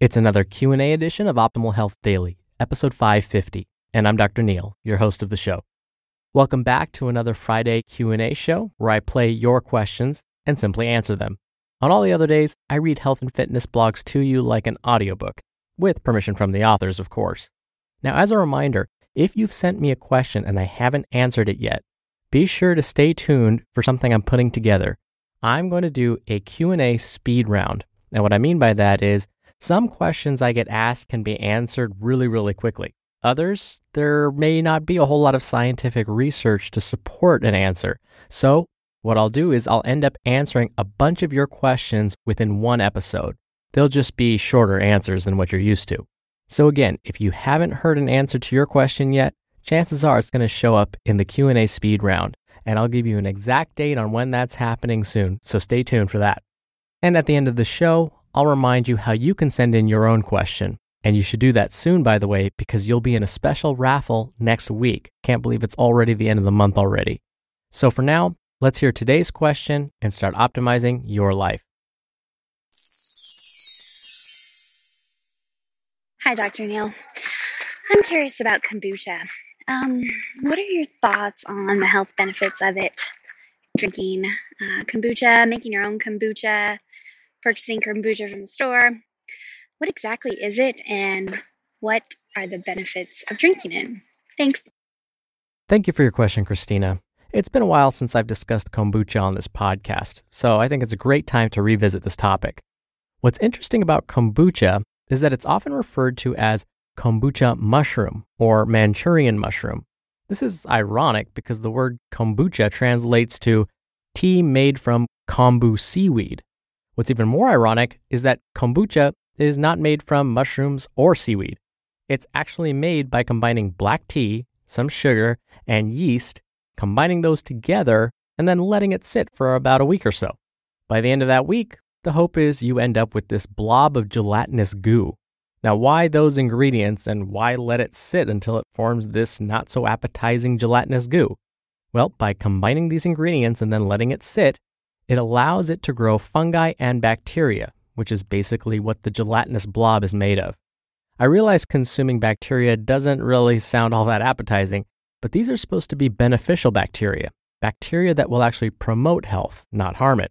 It's another Q&A edition of Optimal Health Daily, episode 550, and I'm Dr. Neal, your host of the show. Welcome back to another Friday Q&A show where I play your questions and simply answer them. On all the other days, I read health and fitness blogs to you like an audiobook, with permission from the authors, of course. Now, as a reminder, if you've sent me a question and I haven't answered it yet, be sure to stay tuned for something I'm putting together. I'm going to do a Q&A speed round. And what I mean by that is some questions I get asked can be answered really, really quickly. Others, there may not be a whole lot of scientific research to support an answer. So, what I'll do is I'll end up answering a bunch of your questions within one episode. They'll just be shorter answers than what you're used to. So again, if you haven't heard an answer to your question yet, chances are it's going to show up in the Q&A speed round, and I'll give you an exact date on when that's happening soon, so stay tuned for that. And at the end of the show, I'll remind you how you can send in your own question. And you should do that soon, by the way, because you'll be in a special raffle next week. Can't believe it's already the end of the month already. So for now, let's hear today's question and start optimizing your life. Hi, Dr. Neal. I'm curious about kombucha. Um, what are your thoughts on the health benefits of it? Drinking uh, kombucha, making your own kombucha, purchasing kombucha from the store. What exactly is it and what are the benefits of drinking it? Thanks. Thank you for your question, Christina. It's been a while since I've discussed kombucha on this podcast, so I think it's a great time to revisit this topic. What's interesting about kombucha is that it's often referred to as kombucha mushroom or Manchurian mushroom. This is ironic because the word kombucha translates to tea made from kombu seaweed, What's even more ironic is that kombucha is not made from mushrooms or seaweed. It's actually made by combining black tea, some sugar, and yeast, combining those together, and then letting it sit for about a week or so. By the end of that week, the hope is you end up with this blob of gelatinous goo. Now, why those ingredients and why let it sit until it forms this not so appetizing gelatinous goo? Well, by combining these ingredients and then letting it sit, it allows it to grow fungi and bacteria, which is basically what the gelatinous blob is made of. I realize consuming bacteria doesn't really sound all that appetizing, but these are supposed to be beneficial bacteria, bacteria that will actually promote health, not harm it.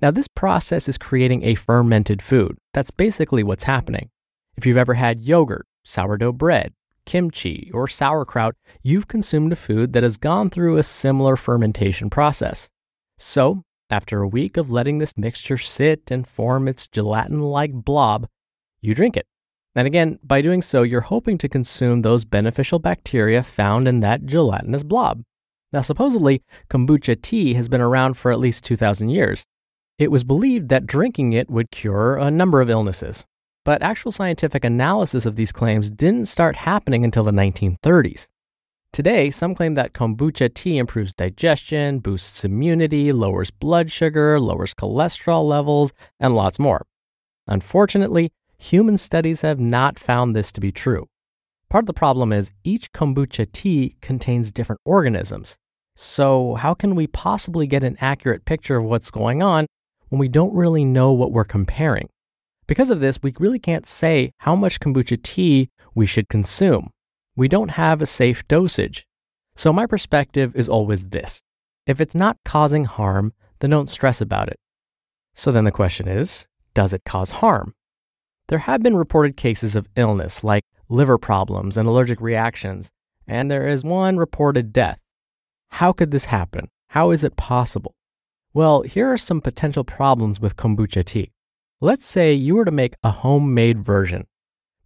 Now, this process is creating a fermented food. That's basically what's happening. If you've ever had yogurt, sourdough bread, kimchi, or sauerkraut, you've consumed a food that has gone through a similar fermentation process. So, after a week of letting this mixture sit and form its gelatin like blob, you drink it. And again, by doing so, you're hoping to consume those beneficial bacteria found in that gelatinous blob. Now, supposedly, kombucha tea has been around for at least 2,000 years. It was believed that drinking it would cure a number of illnesses. But actual scientific analysis of these claims didn't start happening until the 1930s. Today, some claim that kombucha tea improves digestion, boosts immunity, lowers blood sugar, lowers cholesterol levels, and lots more. Unfortunately, human studies have not found this to be true. Part of the problem is each kombucha tea contains different organisms. So, how can we possibly get an accurate picture of what's going on when we don't really know what we're comparing? Because of this, we really can't say how much kombucha tea we should consume we don't have a safe dosage. So my perspective is always this. If it's not causing harm, then don't stress about it. So then the question is, does it cause harm? There have been reported cases of illness like liver problems and allergic reactions, and there is one reported death. How could this happen? How is it possible? Well, here are some potential problems with kombucha tea. Let's say you were to make a homemade version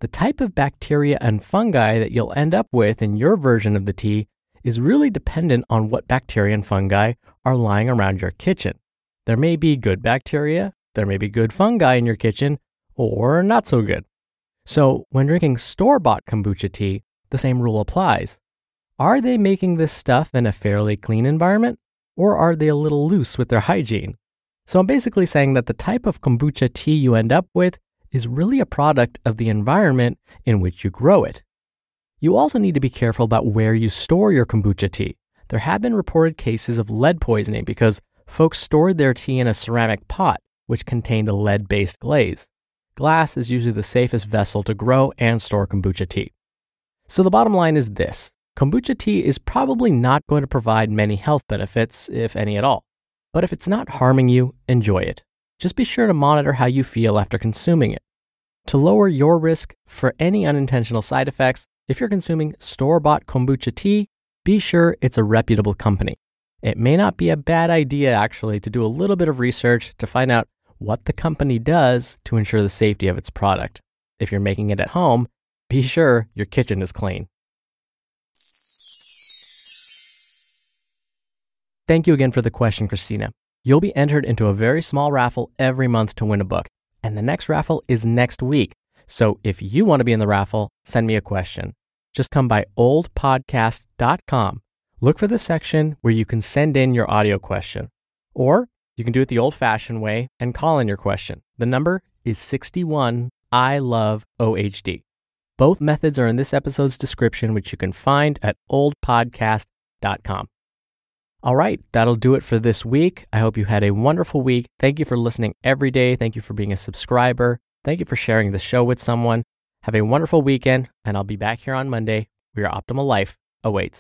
the type of bacteria and fungi that you'll end up with in your version of the tea is really dependent on what bacteria and fungi are lying around your kitchen. There may be good bacteria, there may be good fungi in your kitchen, or not so good. So, when drinking store bought kombucha tea, the same rule applies. Are they making this stuff in a fairly clean environment, or are they a little loose with their hygiene? So, I'm basically saying that the type of kombucha tea you end up with is really a product of the environment in which you grow it. You also need to be careful about where you store your kombucha tea. There have been reported cases of lead poisoning because folks stored their tea in a ceramic pot, which contained a lead based glaze. glass is usually the safest vessel to grow and store kombucha tea. So the bottom line is this kombucha tea is probably not going to provide many health benefits, if any at all. But if it's not harming you, enjoy it. Just be sure to monitor how you feel after consuming it. To lower your risk for any unintentional side effects, if you're consuming store bought kombucha tea, be sure it's a reputable company. It may not be a bad idea, actually, to do a little bit of research to find out what the company does to ensure the safety of its product. If you're making it at home, be sure your kitchen is clean. Thank you again for the question, Christina. You'll be entered into a very small raffle every month to win a book, and the next raffle is next week. So if you want to be in the raffle, send me a question. Just come by ohdpodcast.com. Look for the section where you can send in your audio question. Or you can do it the old fashioned way and call in your question. The number is 61 I love OHD. Both methods are in this episode's description, which you can find at ohdpodcast.com. All right, that'll do it for this week. I hope you had a wonderful week. Thank you for listening every day. Thank you for being a subscriber. Thank you for sharing the show with someone. Have a wonderful weekend, and I'll be back here on Monday where your optimal life awaits.